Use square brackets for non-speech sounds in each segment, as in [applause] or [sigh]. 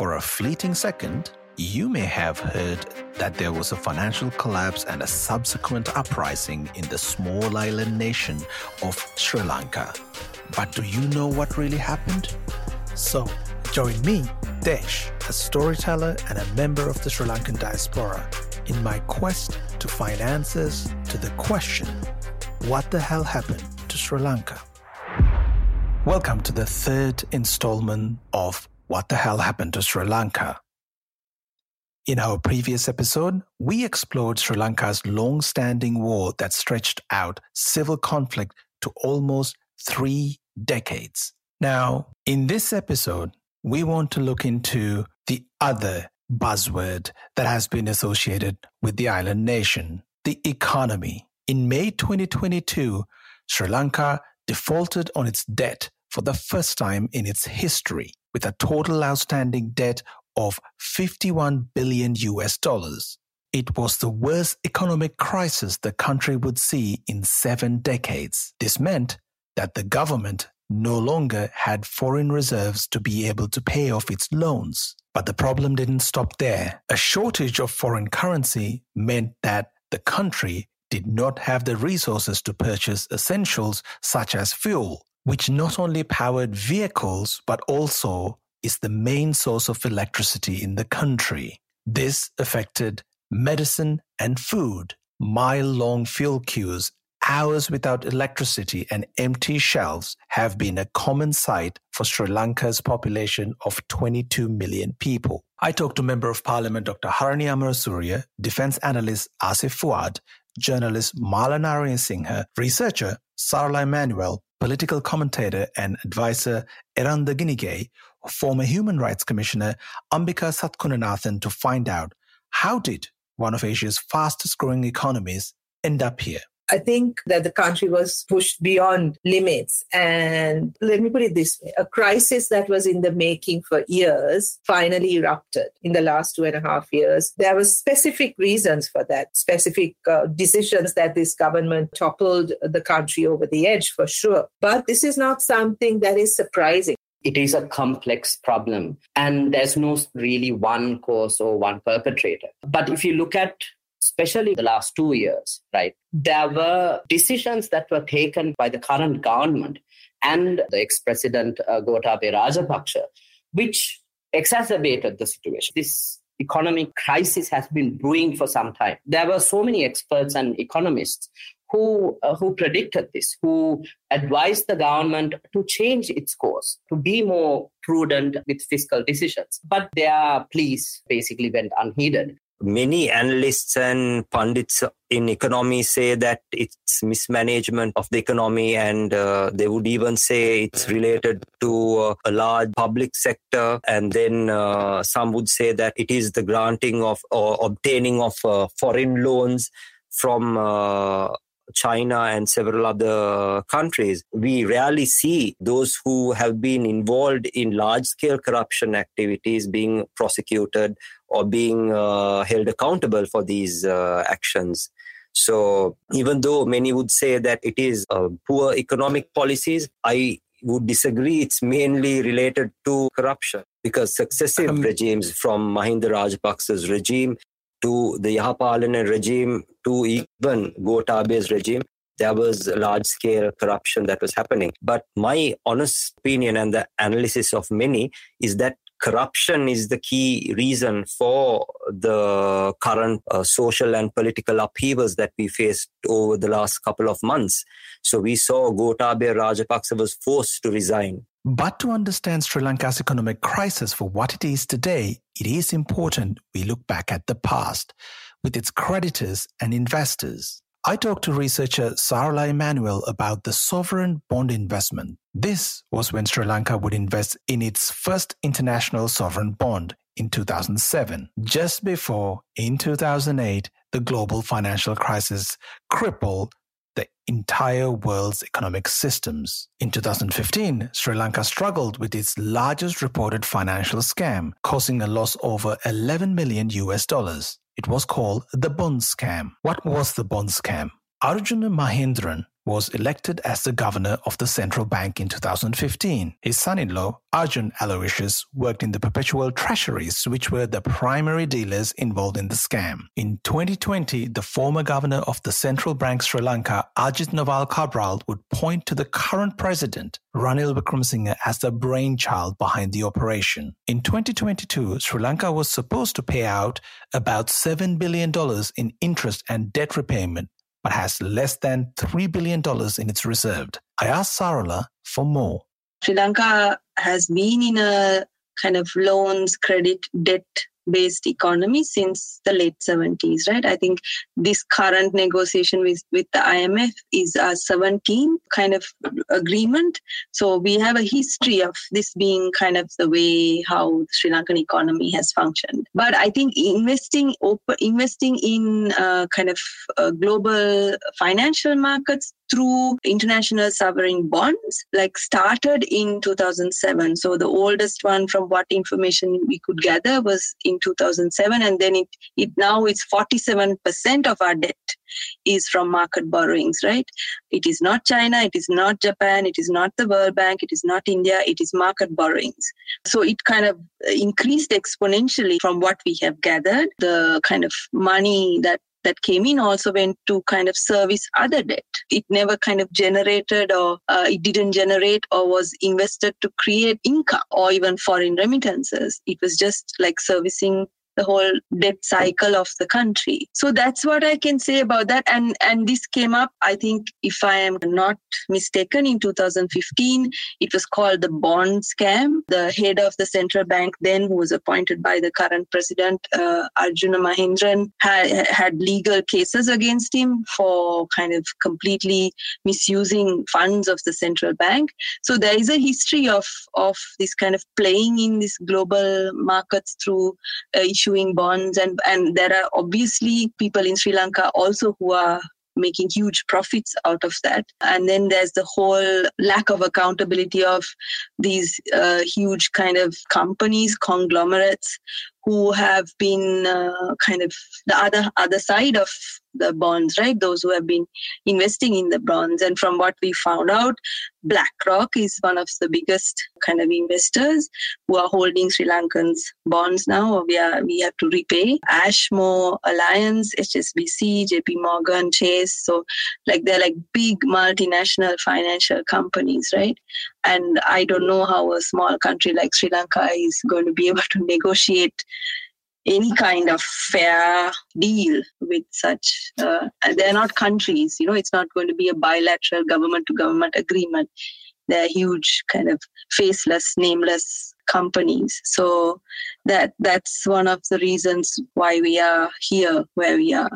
For a fleeting second, you may have heard that there was a financial collapse and a subsequent uprising in the small island nation of Sri Lanka. But do you know what really happened? So, join me, Desh, a storyteller and a member of the Sri Lankan diaspora, in my quest to find answers to the question what the hell happened to Sri Lanka? Welcome to the third installment of What the Hell Happened to Sri Lanka? In our previous episode, we explored Sri Lanka's long standing war that stretched out civil conflict to almost three decades. Now, in this episode, we want to look into the other buzzword that has been associated with the island nation the economy. In May 2022, Sri Lanka defaulted on its debt for the first time in its history with a total outstanding debt of 51 billion US dollars. It was the worst economic crisis the country would see in seven decades. This meant that the government no longer had foreign reserves to be able to pay off its loans. But the problem didn't stop there. A shortage of foreign currency meant that the country did not have the resources to purchase essentials such as fuel, which not only powered vehicles but also is the main source of electricity in the country. This affected medicine and food. Mile long fuel queues, hours without electricity, and empty shelves have been a common sight for Sri Lanka's population of 22 million people. I talked to Member of Parliament Dr. Harini Amarasuriya, Defense Analyst Asif Fuard, journalist Marlon Ariyasinghe, researcher Sarala Emmanuel, political commentator and advisor Eranda Ginige, former Human Rights Commissioner Ambika Satkunanathan to find out how did one of Asia's fastest growing economies end up here. I think that the country was pushed beyond limits. And let me put it this way a crisis that was in the making for years finally erupted in the last two and a half years. There were specific reasons for that, specific uh, decisions that this government toppled the country over the edge for sure. But this is not something that is surprising it is a complex problem and there's no really one cause or one perpetrator. But if you look at especially the last two years, right? There were decisions that were taken by the current government and the ex-president uh, Gotabaya Rajapaksa, which exacerbated the situation. This economic crisis has been brewing for some time. There were so many experts and economists who uh, who predicted this, who advised the government to change its course, to be more prudent with fiscal decisions. But their pleas basically went unheeded many analysts and pundits in economy say that it's mismanagement of the economy and uh, they would even say it's related to uh, a large public sector. And then uh, some would say that it is the granting of or obtaining of uh, foreign loans from uh, China and several other countries, we rarely see those who have been involved in large scale corruption activities being prosecuted or being uh, held accountable for these uh, actions. So, even though many would say that it is uh, poor economic policies, I would disagree. It's mainly related to corruption because successive um, regimes from Mahinda Rajapaksa's regime to the Yahapalana regime to even Gotabaya's regime, there was large scale corruption that was happening. But my honest opinion and the analysis of many is that corruption is the key reason for the current uh, social and political upheavals that we faced over the last couple of months. So we saw Gotabaya Rajapaksa was forced to resign. But to understand Sri Lanka's economic crisis for what it is today, it is important we look back at the past with its creditors and investors. I talked to researcher Sarala Emmanuel about the sovereign bond investment. This was when Sri Lanka would invest in its first international sovereign bond in 2007, just before, in 2008, the global financial crisis crippled the entire world's economic systems. In 2015, Sri Lanka struggled with its largest reported financial scam, causing a loss over 11 million US dollars. It was called the bond scam. What was the bond scam? Arjuna Mahendran was elected as the governor of the central bank in 2015. His son-in-law, Arjun Aloysius, worked in the perpetual treasuries, which were the primary dealers involved in the scam. In 2020, the former governor of the central bank Sri Lanka, Ajith Nivard Cabraal, would point to the current president, Ranil Wickremesinghe, as the brainchild behind the operation. In 2022, Sri Lanka was supposed to pay out about $7 billion in interest and debt repayment, but has less than $3 billion in its reserve. I asked Sarala for more. Sri Lanka has been in a kind of loans, credit, debt based economy since the late 70s right? I think this current negotiation with, with the imf is a 17 kind of agreement. So we have a history of this being kind of the way how the sri lankan economy has functioned. But i think investing open, investing in uh, kind of uh, global financial markets through international sovereign bonds like started in 2007 so the oldest one from what information we could gather was in 2007 and then it, it now it's 47% of our debt is from market borrowings right? It is not china it is not japan it is not the world bank it is not india it is market borrowings. So it kind of uh, increased exponentially from what we have gathered the kind of money that that came in also went to kind of service other debt. It never kind of generated or uh, it didn't generate or was invested to create income or even foreign remittances. It was just like servicing the whole debt cycle of the country. So that's what I can say about that. And and this came up, I think, if I am not mistaken, in 2015. It was called the bond scam. The head of the central bank then, who was appointed by the current president, uh, Arjuna Mahendran, had, had legal cases against him for kind of completely misusing funds of the central bank. So there is a history of of this kind of playing in these global markets through uh, issuing bonds and and there are obviously people in Sri Lanka also who are making huge profits out of that. And then there's the whole lack of accountability of these uh, huge kind of companies, conglomerates who have been uh, kind of the other other side of the bonds, right? Those who have been investing in the bonds. And from what we found out, BlackRock is one of the biggest kind of investors who are holding Sri Lankan's bonds now. We are we have to repay Ashmore Allianz, HSBC, JP Morgan, Chase. So like they're like big multinational financial companies, right? And I don't know how a small country like Sri Lanka is going to be able to negotiate any kind of fair deal with such uh, they're not countries you know it's not going to be a bilateral government to government agreement. They're huge kind of faceless nameless companies. So that that's one of the reasons why we are here where we are.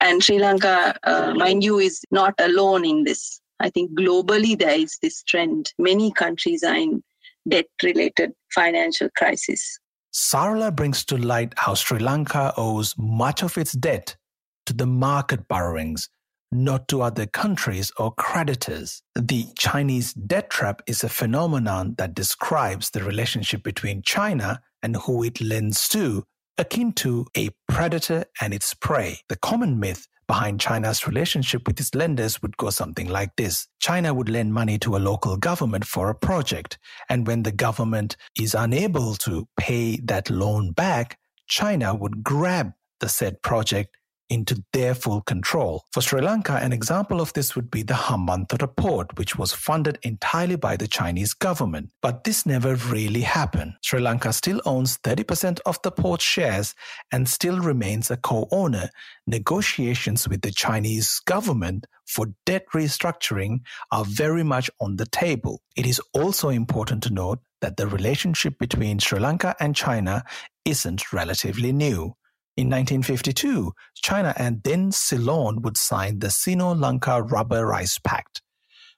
And sri lanka uh, mind you is not alone in this. I think globally there is this trend. Many countries are in debt related financial crisis Sarala brings to light how Sri Lanka owes much of its debt to the market borrowings, not to other countries or creditors. The Chinese debt trap is a phenomenon that describes the relationship between China and who it lends to, akin to a predator and its prey. The common myth behind China's relationship with its lenders would go something like this. China would lend money to a local government for a project, and when the government is unable to pay that loan back, China would grab the said project into their full control. For Sri Lanka, an example of this would be the Hambantota port, which was funded entirely by the Chinese government. But this never really happened. Sri Lanka still owns 30% of the port shares and still remains a co-owner. Negotiations with the Chinese government for debt restructuring are very much on the table. It is also important to note that the relationship between Sri Lanka and China isn't relatively new. In 1952, China and then Ceylon would sign the Sino-Lanka Rubber Rice Pact.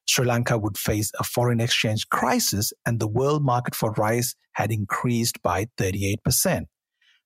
Sri Lanka would face a foreign exchange crisis and the world market for rice had increased by 38%.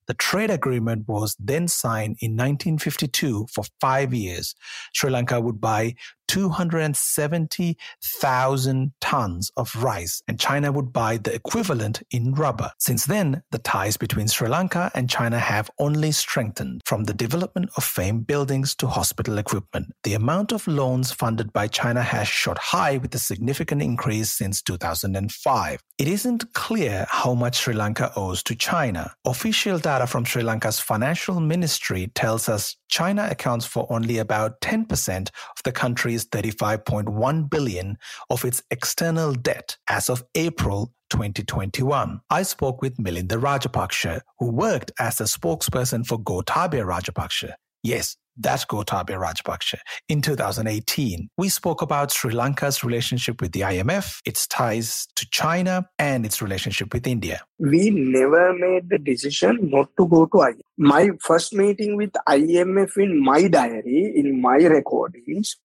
The trade agreement was then signed in 1952 for five years. Sri Lanka would buy 270,000 tons of rice, and China would buy the equivalent in rubber. Since then, the ties between Sri Lanka and China have only strengthened from the development of famed buildings to hospital equipment. The amount of loans funded by China has shot high with a significant increase since 2005. It isn't clear how much Sri Lanka owes to China. Official data from Sri Lanka's financial ministry tells us China accounts for only about 10% of the country's 35.1 billion of its external debt as of April 2021. I spoke with Milinda Rajapaksha, who worked as a spokesperson for Gotabaya Rajapaksa. Yes, that's Gotabaya Rajapaksa. In 2018, we spoke about Sri Lanka's relationship with the IMF, its ties to China, and its relationship with India. We never made the decision not to go to IMF. My first meeting with IMF in my diary, in my recordings,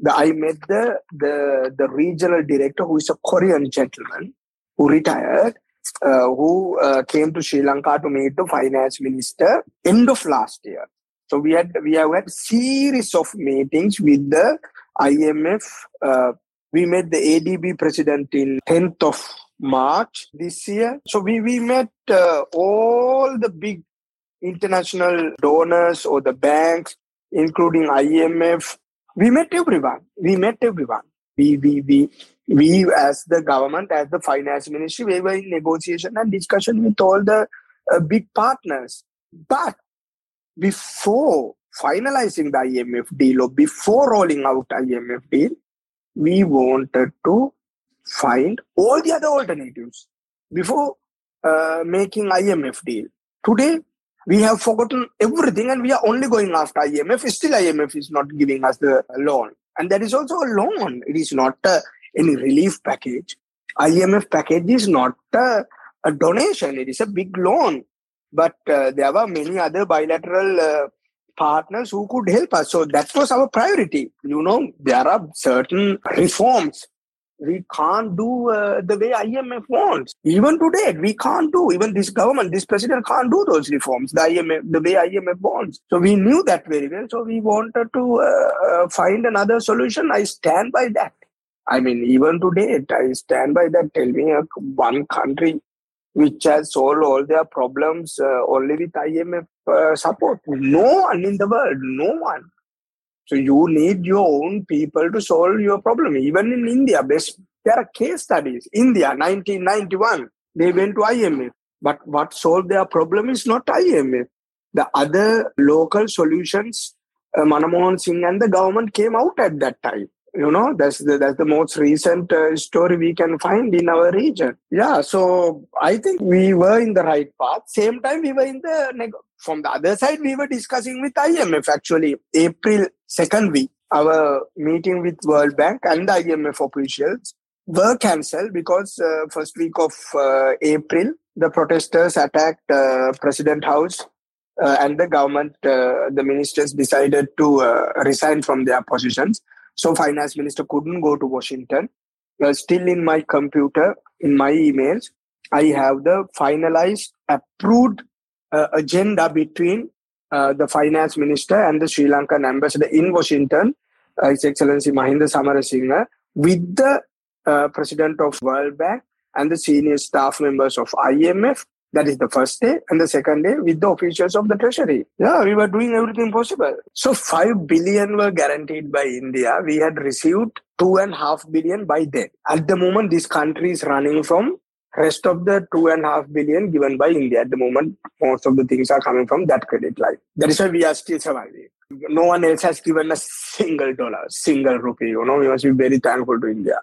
the, I met the, the, the regional director, who is a Korean gentleman who retired, uh, who uh, came to Sri Lanka to meet the finance minister end of last year. So we had we have had series of meetings with the IMF. Uh, we met the ADB president in 10th of March this year. So we, we met uh, all the big international donors or the banks, including IMF. We met everyone. We met everyone. We, we, we, we as the government, as the finance ministry, we were in negotiation and discussion with all the uh, big partners. But before finalizing the IMF deal or before rolling out IMF deal, we wanted to find all the other alternatives before uh, making IMF deal. Today, we have forgotten everything and we are only going after IMF. Still, IMF is not giving us the loan. And that is also a loan. It is not uh, any relief package. IMF package is not uh, a donation. It is a big loan but uh, there were many other bilateral uh, partners who could help us. So that was our priority. You know, there are certain reforms we can't do uh, the way IMF wants. Even today, we can't do. Even this government, this president can't do those reforms the IMF, the way IMF wants. So we knew that very well. So we wanted to uh, uh, find another solution. I stand by that. I mean, even today, I stand by that. Tell me, uh, one country which has solved all their problems uh, only with IMF uh, support. No one in the world, no one. So you need your own people to solve your problem. Even in India, best, there are case studies. India, 1991, they went to IMF. But what solved their problem is not IMF. The other local solutions, uh, Singh and the government came out at that time you know that's the, that's the most recent uh, story we can find in our region yeah so i think we were in the right path same time we were in the neg- from the other side we were discussing with imf actually april second week our meeting with world bank and the imf officials were cancelled because uh, first week of uh, april the protesters attacked uh, president house uh, and the government uh, the ministers decided to resign from their positions so finance minister couldn't go to Washington. Uh, still in my computer, in my emails, I have the finalized, approved uh, agenda between uh, the finance minister and the Sri Lankan ambassador in Washington, uh, His Excellency Mahinda Samarasinghe, with the uh, president of World Bank and the senior staff members of IMF that is the first day. And the second day with the officials of the treasury. Yeah, we were doing everything possible. So 5 billion were guaranteed by India. We had received two and a half billion by then. At the moment, this country is running from rest of the two and a half billion given by India. At the moment, most of the things are coming from that credit line. That is why we are still surviving. No one else has given a single dollar, single rupee. You know, we must be very thankful to India.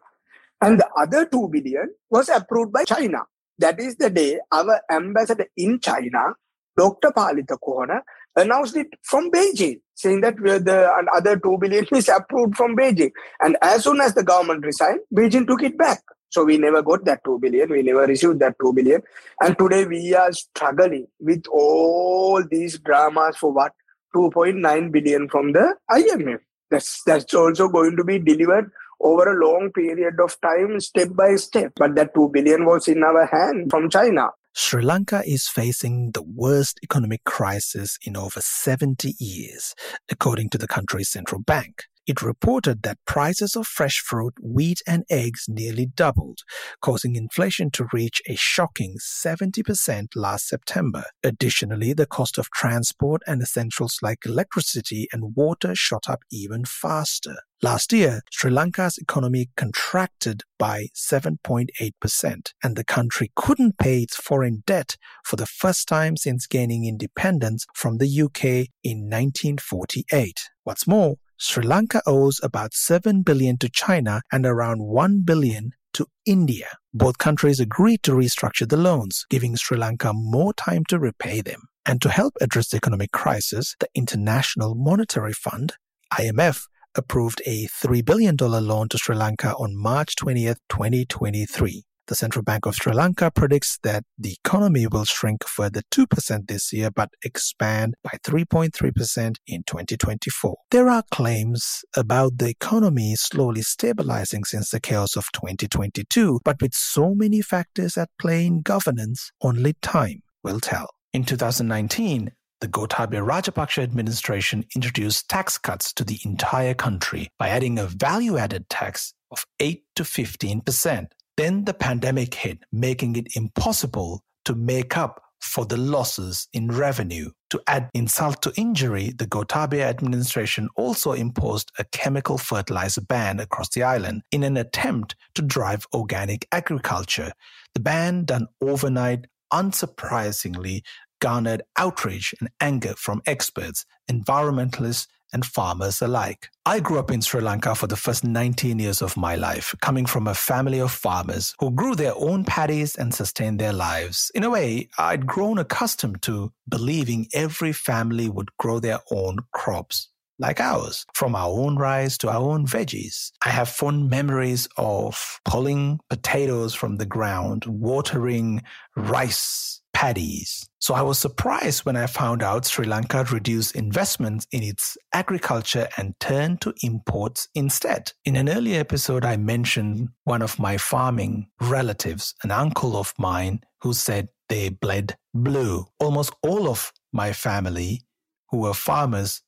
And the other 2 billion was approved by China. That is the day our ambassador in China, Dr. Palitha Kohona, announced it from Beijing, saying that the other 2 billion is approved from Beijing. And as soon as the government resigned, Beijing took it back. So we never got that 2 billion. We never received that 2 billion. And today we are struggling with all these dramas for what? 2.9 billion from the IMF. That's, that's also going to be delivered over a long period of time, step by step. But that 2 billion was in our hand from China. Sri Lanka is facing the worst economic crisis in over 70 years, according to the country's central bank. It reported that prices of fresh fruit, wheat, and eggs nearly doubled, causing inflation to reach a shocking 70% last September. Additionally, the cost of transport and essentials like electricity and water shot up even faster. Last year, Sri Lanka's economy contracted by 7.8%, and the country couldn't pay its foreign debt for the first time since gaining independence from the UK in 1948. What's more, Sri Lanka owes about 7 billion to China and around 1 billion to India. Both countries agreed to restructure the loans, giving Sri Lanka more time to repay them. And to help address the economic crisis, the International Monetary Fund, IMF, approved a $3 billion loan to Sri Lanka on March 20th, 2023. The Central Bank of Sri Lanka predicts that the economy will shrink further 2% this year but expand by 3.3% in 2024. There are claims about the economy slowly stabilizing since the chaos of 2022, but with so many factors at play in governance, only time will tell. In 2019, the Gotabaya Rajapaksa administration introduced tax cuts to the entire country by adding a value added tax of 8 to 15%. Then the pandemic hit, making it impossible to make up for the losses in revenue. To add insult to injury, the Gotabaya administration also imposed a chemical fertilizer ban across the island in an attempt to drive organic agriculture. The ban, done overnight, unsurprisingly garnered outrage and anger from experts, environmentalists, and farmers alike. I grew up in Sri Lanka for the first 19 years of my life, coming from a family of farmers who grew their own paddies and sustained their lives. In a way, I'd grown accustomed to believing every family would grow their own crops like ours, from our own rice to our own veggies. I have fond memories of pulling potatoes from the ground, watering rice paddies. So I was surprised when I found out Sri Lanka reduced investments in its agriculture and turned to imports instead. In an earlier episode, I mentioned one of my farming relatives, an uncle of mine, who said they bled blue. Almost all of my family who were farmers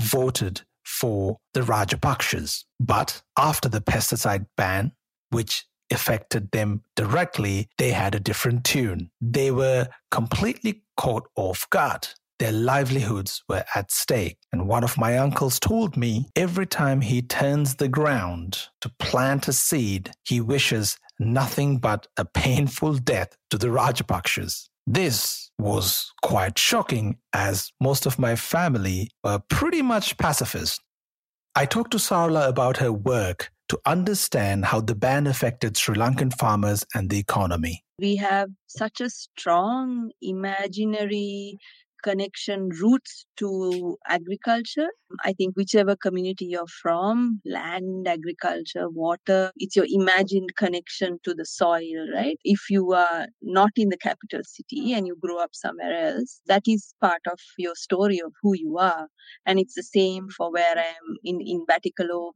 voted for the Rajapakshas. But after the pesticide ban, which affected them directly, they had a different tune. They were completely caught off guard. Their livelihoods were at stake. And one of my uncles told me every time he turns the ground to plant a seed, he wishes nothing but a painful death to the Rajapakshas. This was quite shocking as most of my family were pretty much pacifist. I talked to Sarala about her work to understand how the ban affected Sri Lankan farmers and the economy. We have such a strong imaginary connection roots to agriculture. I think whichever community you're from, land, agriculture, water, it's your imagined connection to the soil, right? If you are not in the capital city and you grow up somewhere else, that is part of your story of who you are. And it's the same for where I am in, in.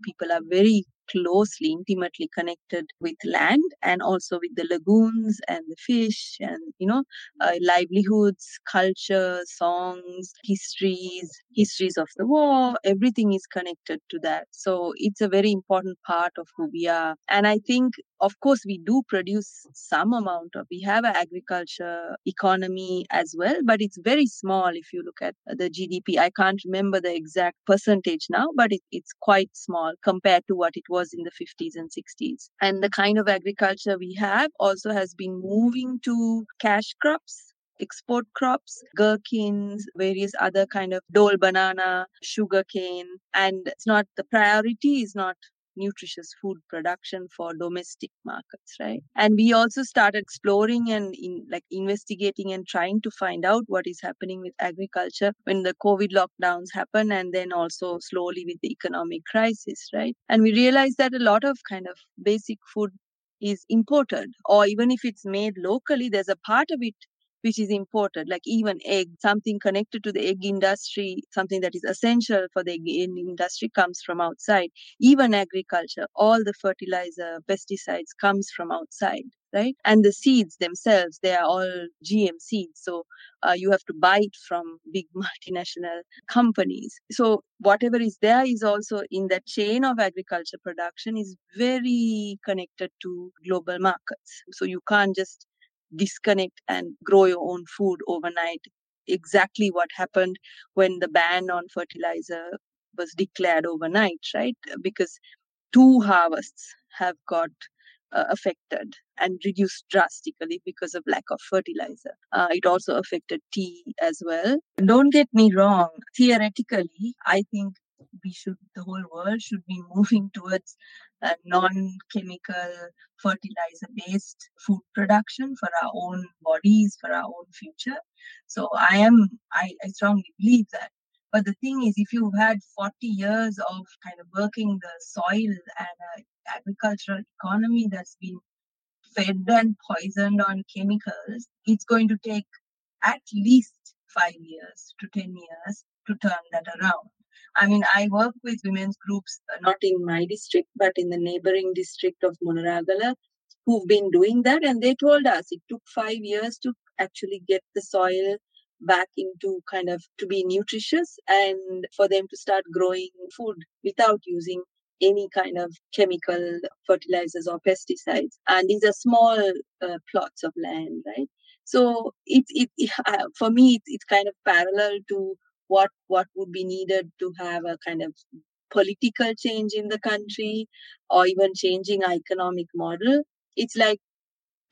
People are very closely, intimately connected with land and also with the lagoons and the fish and, you know, uh, livelihoods, culture, songs, histories, histories of the war, everything is connected to that. So it's a very important part of who we are. And I think of course we do produce some amount of we have an agriculture economy as well but it's very small if you look at the gdp i can't remember the exact percentage now but it, it's quite small compared to what it was in the 50s and 60s and the kind of agriculture we have also has been moving to cash crops export crops gherkins various other kind of dole banana sugarcane. And it's not the priority is not nutritious food production for domestic markets right? And we also started exploring and in like investigating and trying to find out what is happening with agriculture when the covid lockdowns happen and then also slowly with the economic crisis right? And we realized that a lot of kind of basic food is imported or even if it's made locally there's a part of it which is imported, like even egg, something connected to the egg industry, something that is essential for the egg industry comes from outside. Even agriculture, all the fertilizer, pesticides comes from outside right? And the seeds themselves, they are all GM seeds. So uh, you have to buy it from big [laughs] multinational companies. So whatever is there is also in that chain of agriculture production is very connected to global markets. So you can't just disconnect and grow your own food overnight exactly what happened when the ban on fertilizer was declared overnight, right? Because two harvests have got uh, affected and reduced drastically because of lack of fertilizer. Uh, it also affected tea as well. Don't get me wrong, theoretically, I think we should, the whole world should be [laughs] moving towards a non-chemical fertilizer based food production for our own bodies for our own future. So i am I, I strongly believe that. But the thing is if you've had 40 years of kind of working the soil and an agricultural economy that's been fed and poisoned on chemicals it's going to take at least five years to 10 years to turn that around I mean, I work with women's groups, uh, not in my district, but in the neighboring district of Monaragala, who've been doing that. And they told us it took five years to actually get the soil back into kind of to be nutritious and for them to start growing food without using any kind of chemical fertilizers or pesticides. And these are small uh, plots of land, right? So it's it, it [laughs] uh, for me it's, it's kind of parallel to what what would be needed to have a kind of political change in the country or even changing our economic model? It's like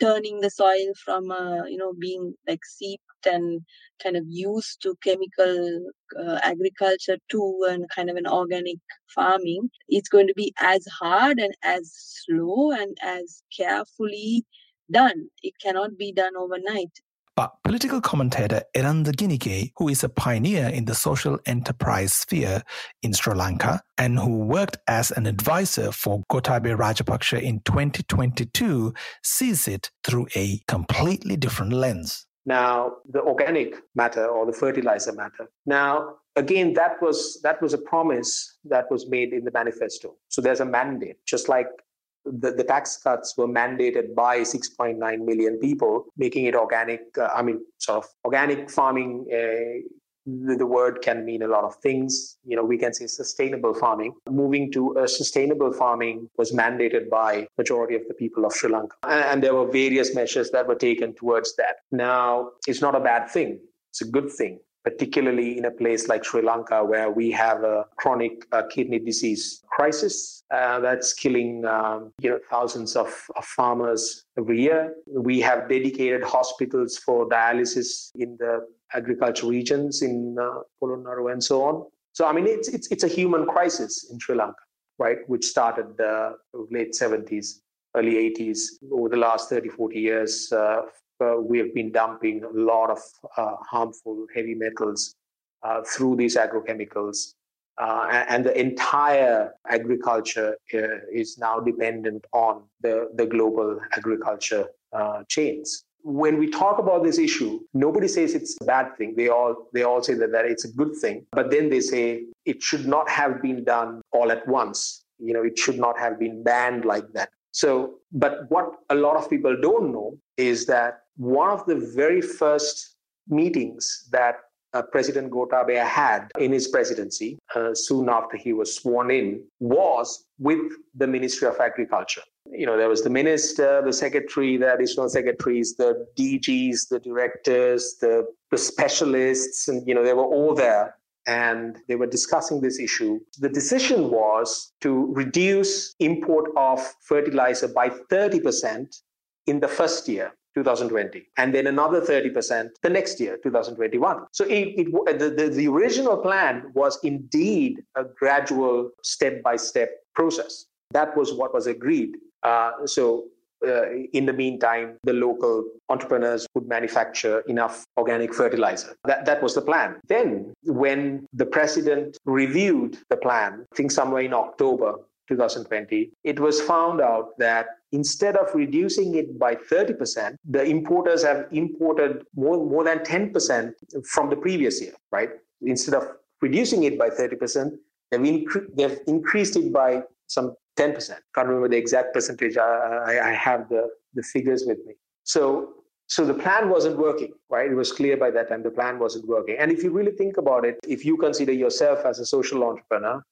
turning the soil from uh, you know being like seeped and kind of used to chemical uh, agriculture to and kind of an organic farming. It's going to be as hard and as slow and as carefully done. It cannot be done overnight but political commentator Eranda Ginige, who is a pioneer in the social enterprise sphere in Sri Lanka and who worked as an advisor for Gotabaya Rajapaksa in 2022, sees it through a completely different lens. Now, the organic matter or the fertilizer matter. Now, again, that was that was a promise that was made in the manifesto. So there's a mandate, just like the, the tax cuts were mandated by 6.9 million people, making it organic. Uh, I mean, sort of organic farming. Uh, the, the, word can mean a lot of things. You know, we can say sustainable farming. Moving to a sustainable farming was mandated by majority of the people of Sri Lanka, and, and there were various measures that were taken towards that. Now, it's not a bad thing. It's a good thing particularly in a place like Sri Lanka, where we have a chronic uh, kidney disease crisis uh, that's killing um, you know thousands of, of, farmers every year. We have dedicated hospitals for dialysis in the agriculture regions in uh, Polonnaruwa and so on. So I mean, it's it's it's a human crisis in Sri Lanka, right? Which started the late 70s, early 80s. Over the last 30, 40 years, uh, we have been dumping a lot of uh, harmful heavy metals uh, through these agrochemicals. Uh, and the entire agriculture uh, is now dependent on the, the global agriculture uh, chains. When we talk about this issue, nobody says it's a bad thing. They all they all say that, that it's a good thing, but then they say it should not have been done all at once. You know, it should not have been banned like that. So, but what a lot of people don't know is that one of the very first meetings that uh, President Gotabaya had in his presidency, uh, soon after he was sworn in, was with the Ministry of Agriculture. You know, there was the minister, the secretary, the additional secretaries, the DGs, the directors, the, the specialists, and, you know, they were all there and they were discussing this issue. The decision was to reduce import of fertilizer by 30% in the first year 2020 and then another 30% the next year 2021 so it, it the, the, the original plan was indeed a gradual step by step process that was what was agreed uh, so uh, in the meantime, the local entrepreneurs would manufacture enough organic fertilizer. That, that was the plan. Then, when the president reviewed the plan, I think somewhere in October 2020, it was found out that instead of reducing it by 30%, the importers have imported more, more than 10% from the previous year, right? Instead of reducing it by 30%, they've, incre- they've increased it by some 10%. Can't remember the exact percentage. I, I, I have the the figures with me. So so the plan wasn't working, right? It was clear by that time the plan wasn't working. And if you really think about it, if you consider yourself as a social entrepreneur,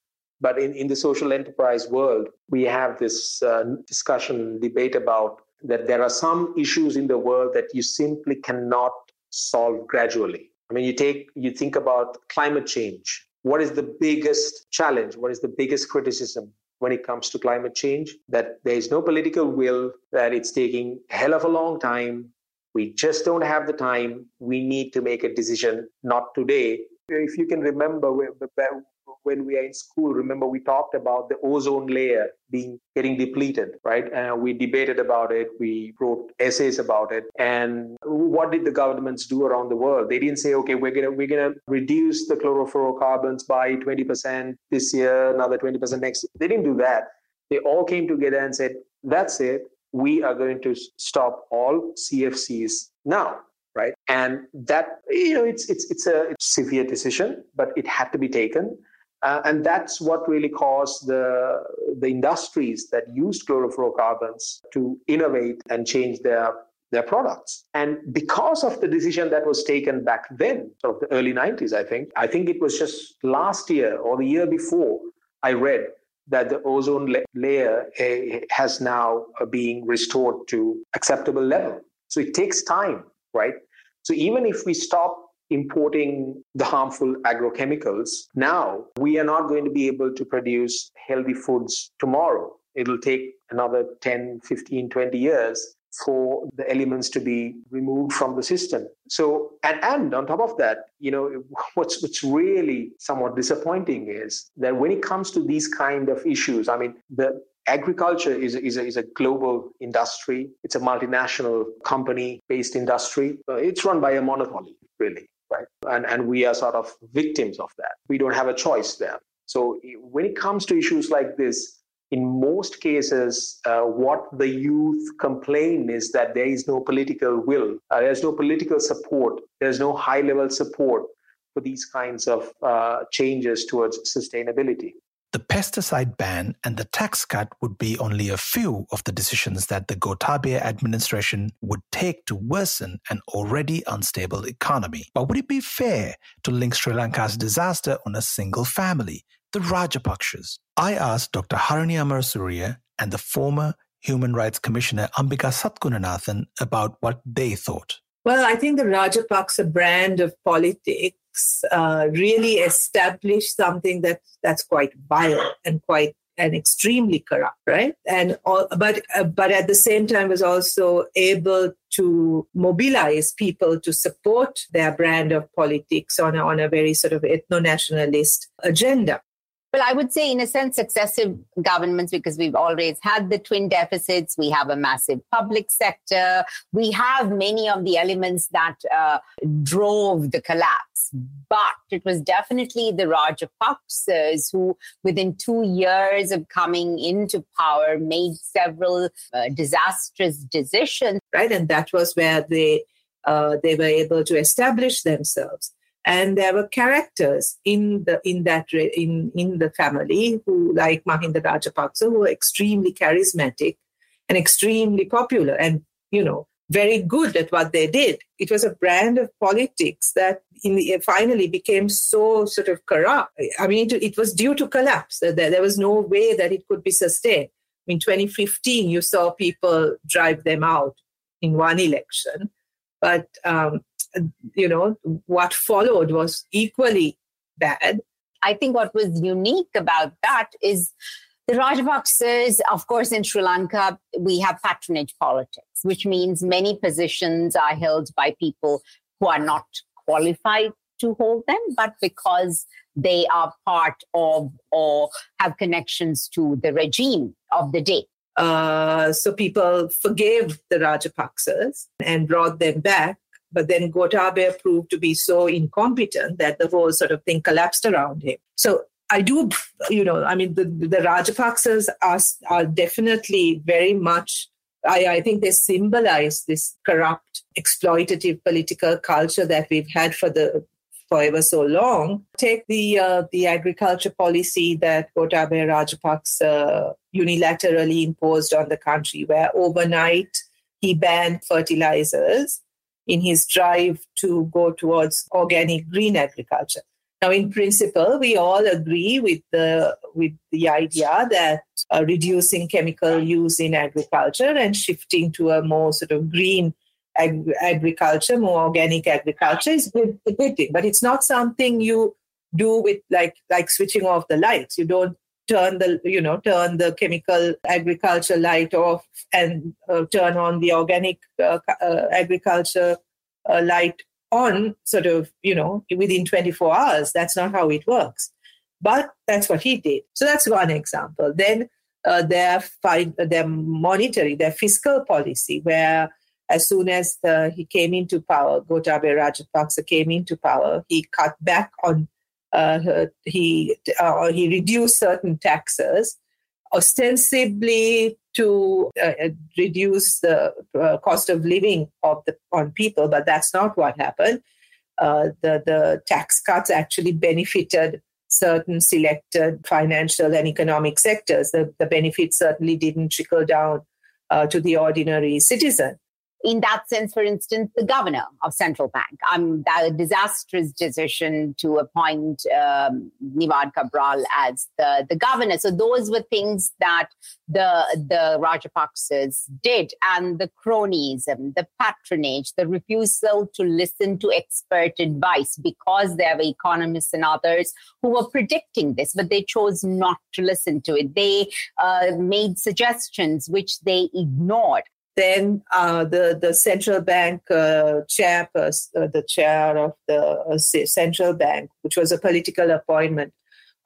but in, in the social enterprise world, we have this uh, discussion, debate about that there are some issues in the world that you simply cannot solve gradually. I mean, you take, you think about climate change. What is the biggest challenge? What is the biggest criticism when it comes to climate change? That there is no political will, that it's taking hell of a long time, we just don't have the time. We need to make a decision, not today. If you can remember when we are in school, remember we talked about the ozone layer being getting depleted, right? And we debated about it. We wrote essays about it. And what did the governments do around the world? They didn't say, okay, we're gonna we're gonna reduce the chlorofluorocarbons by 20% this year, another 20% next. Year. They didn't do that. They all came together and said, that's it we are going to stop all CFCs now, right? And that you know, it's it's it's a severe decision, but it had to be taken. Uh, and that's what really caused the, the industries that used chlorofluorocarbons to innovate and change their, their products. And because of the decision that was taken back then, sort of the early 90s, I think, I think it was just last year or the year before, I read that the ozone la- layer uh, has now uh, being restored to acceptable level. So it takes time, right? So even if we stop importing the harmful agrochemicals now, we are not going to be able to produce healthy foods tomorrow. It'll take another 10, 15, 20 years for the elements to be removed from the system. So, and, and on top of that, you know, [laughs] what's, what's really somewhat disappointing is that when it comes to these kind of issues, I mean, the agriculture is, is, a, is a global industry. It's a multinational company based industry. Uh, it's run by a monopoly, really, right? And, and we are sort of victims of that. We don't have a choice there. So when it comes to issues like this, in most cases, uh, what the youth complain is that there is no political will, uh, there's no political support, there's no high level support for these kinds of uh, changes towards sustainability. The pesticide ban and the tax cut would be only a few of the decisions that the Gotabaya administration would take to worsen an already unstable economy. But would it be fair to link Sri Lanka's disaster on a single family, the Rajapakshas? I asked Dr. Harini Amarasuriya and the former Human Rights Commissioner Ambika Satkunanathan about what they thought. Well, I think the Rajapaksa brand of politics uh, really established something that that's quite vile and quite and extremely corrupt, right? And all, but uh, but at the same time was also able to mobilize people to support their brand of politics on a, on a very sort of ethno nationalist agenda. Well, I would say, in a sense, successive governments, because we've always had the twin deficits. We have a massive public sector. We have many of the elements that uh, drove the collapse. But it was definitely the Rajapaksas who, within two years of coming into power, made several uh, disastrous decisions. Right. And that was where they, uh, they were able to establish themselves and there were characters in the in that in in the family who like Mahinda Rajapaksa who were extremely charismatic and extremely popular and you know very good at what they did. It was a brand of politics that in the, finally became so sort of corrupt. I mean it, it was due to collapse. There, there was no way that it could be sustained. In 2015 you saw people drive them out in one election. But um, you know, what followed was equally bad. I think what was unique about that is the Rajapaksas, of course, in Sri Lanka, we have patronage politics, which means many positions are held by people who are not qualified to hold them, but because they are part of or have connections to the regime of the day. Uh, so people forgave the Rajapaksas and brought them back but then Gotabaya proved to be so incompetent that the whole sort of thing collapsed around him. So I do, you know, I mean, the, the Rajapaksas are, are definitely very much, I, I think they symbolize this corrupt, exploitative political culture that we've had for the forever so long. Take the uh, the agriculture policy that Gotabaya Rajapaksa unilaterally imposed on the country, where overnight he banned fertilizers in his drive to go towards organic green agriculture. Now, in principle, we all agree with the with the idea that uh, reducing chemical use in agriculture and shifting to a more sort of green ag- agriculture, more organic agriculture is good, a good thing. But it's not something you do with like like switching off the lights. You don't turn the you know turn the chemical agriculture light off and uh, turn on the organic uh, uh, agriculture uh, light on sort of you know within 24 hours. That's not how it works. But that's what he did. So that's one example. Then uh, their fi- their monetary their fiscal policy where as soon as uh, he came into power Gotabaya Rajapaksa came into power he cut back on he uh, he reduced certain taxes, ostensibly to uh, reduce the uh, cost of living of the on people, but that's not what happened. Uh, the the tax cuts actually benefited certain selected financial and economic sectors. The, the benefits certainly didn't trickle down uh, to the ordinary citizen in that sense, for instance, the governor of central bank. Um, that disastrous decision to appoint um, Nivard Cabraal as the, the governor. So those were things that the the Rajapaksas did, and the cronyism, the patronage, the refusal to listen to expert advice because there were economists and others who were predicting this, but they chose not to listen to it. They uh, made suggestions which they ignored then uh, the the central bank uh, chair, uh, the chair of the uh, central bank, which was a political appointment,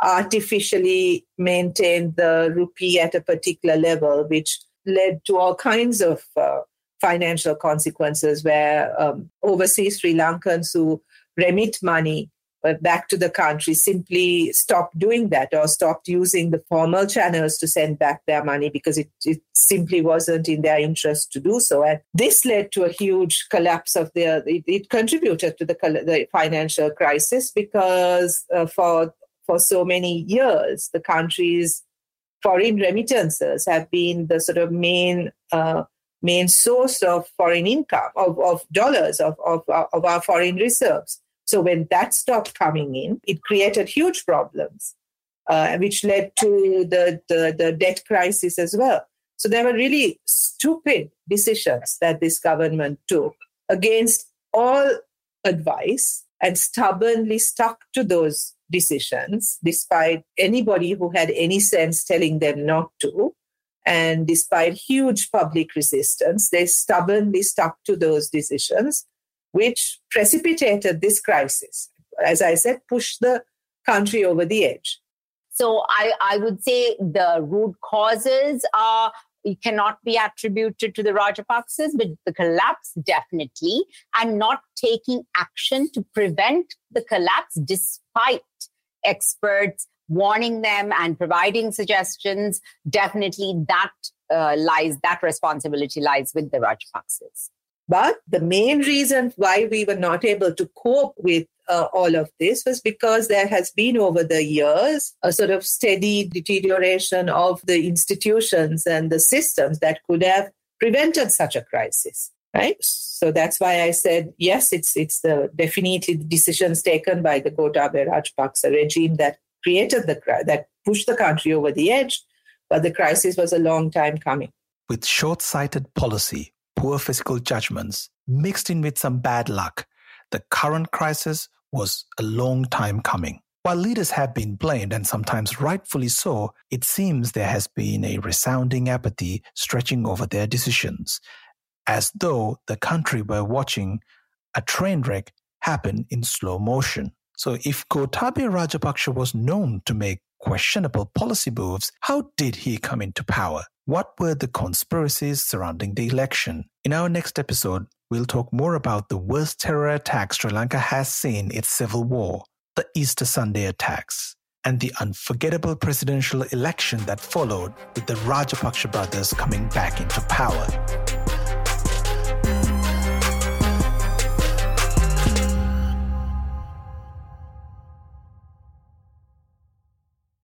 artificially maintained the rupee at a particular level, which led to all kinds of uh, financial consequences, where um, overseas Sri Lankans who remit money back to the country simply stopped doing that or stopped using the formal channels to send back their money because it, it simply wasn't in their interest to do so. And this led to a huge collapse of their, it, it contributed to the, the financial crisis because uh, for, for so many years, the country's foreign remittances have been the sort of main uh, main source of foreign income of, of dollars of, of, of our foreign reserves so when that stopped coming in, it created huge problems, uh, which led to the, the, the debt crisis as well. So there were really stupid decisions that this government took against all advice and stubbornly stuck to those decisions despite anybody who had any sense telling them not to. And despite huge public resistance, they stubbornly stuck to those decisions which precipitated this crisis. As I said, pushed the country over the edge. So I, I would say the root causes are cannot be attributed to the Rajapaksas, but the collapse definitely, and not taking action to prevent the collapse despite experts warning them and providing suggestions. Definitely, that uh, lies that responsibility lies with the Rajapaksas. But the main reason why we were not able to cope with uh, all of this was because there has been over the years a sort of steady deterioration of the institutions and the systems that could have prevented such a crisis right? So that's why i said yes it's it's the definitely the decisions taken by the Gotabaya Rajapaksa regime that created the that pushed the country over the edge. But the crisis was a long time coming. With short-sighted policy poor fiscal judgments mixed in with some bad luck, the current crisis was a long time coming. While leaders have been blamed, and sometimes rightfully so, it seems there has been a resounding apathy stretching over their decisions, as though the country were watching a train wreck happen in slow motion. So if Gotabaya Rajapaksa was known to make questionable policy moves, how did he come into power? What were the conspiracies surrounding the election? In our next episode, we'll talk more about the worst terror attack Sri Lanka has seen its civil war, the Easter Sunday attacks, and the unforgettable presidential election that followed with the Rajapaksa brothers coming back into power.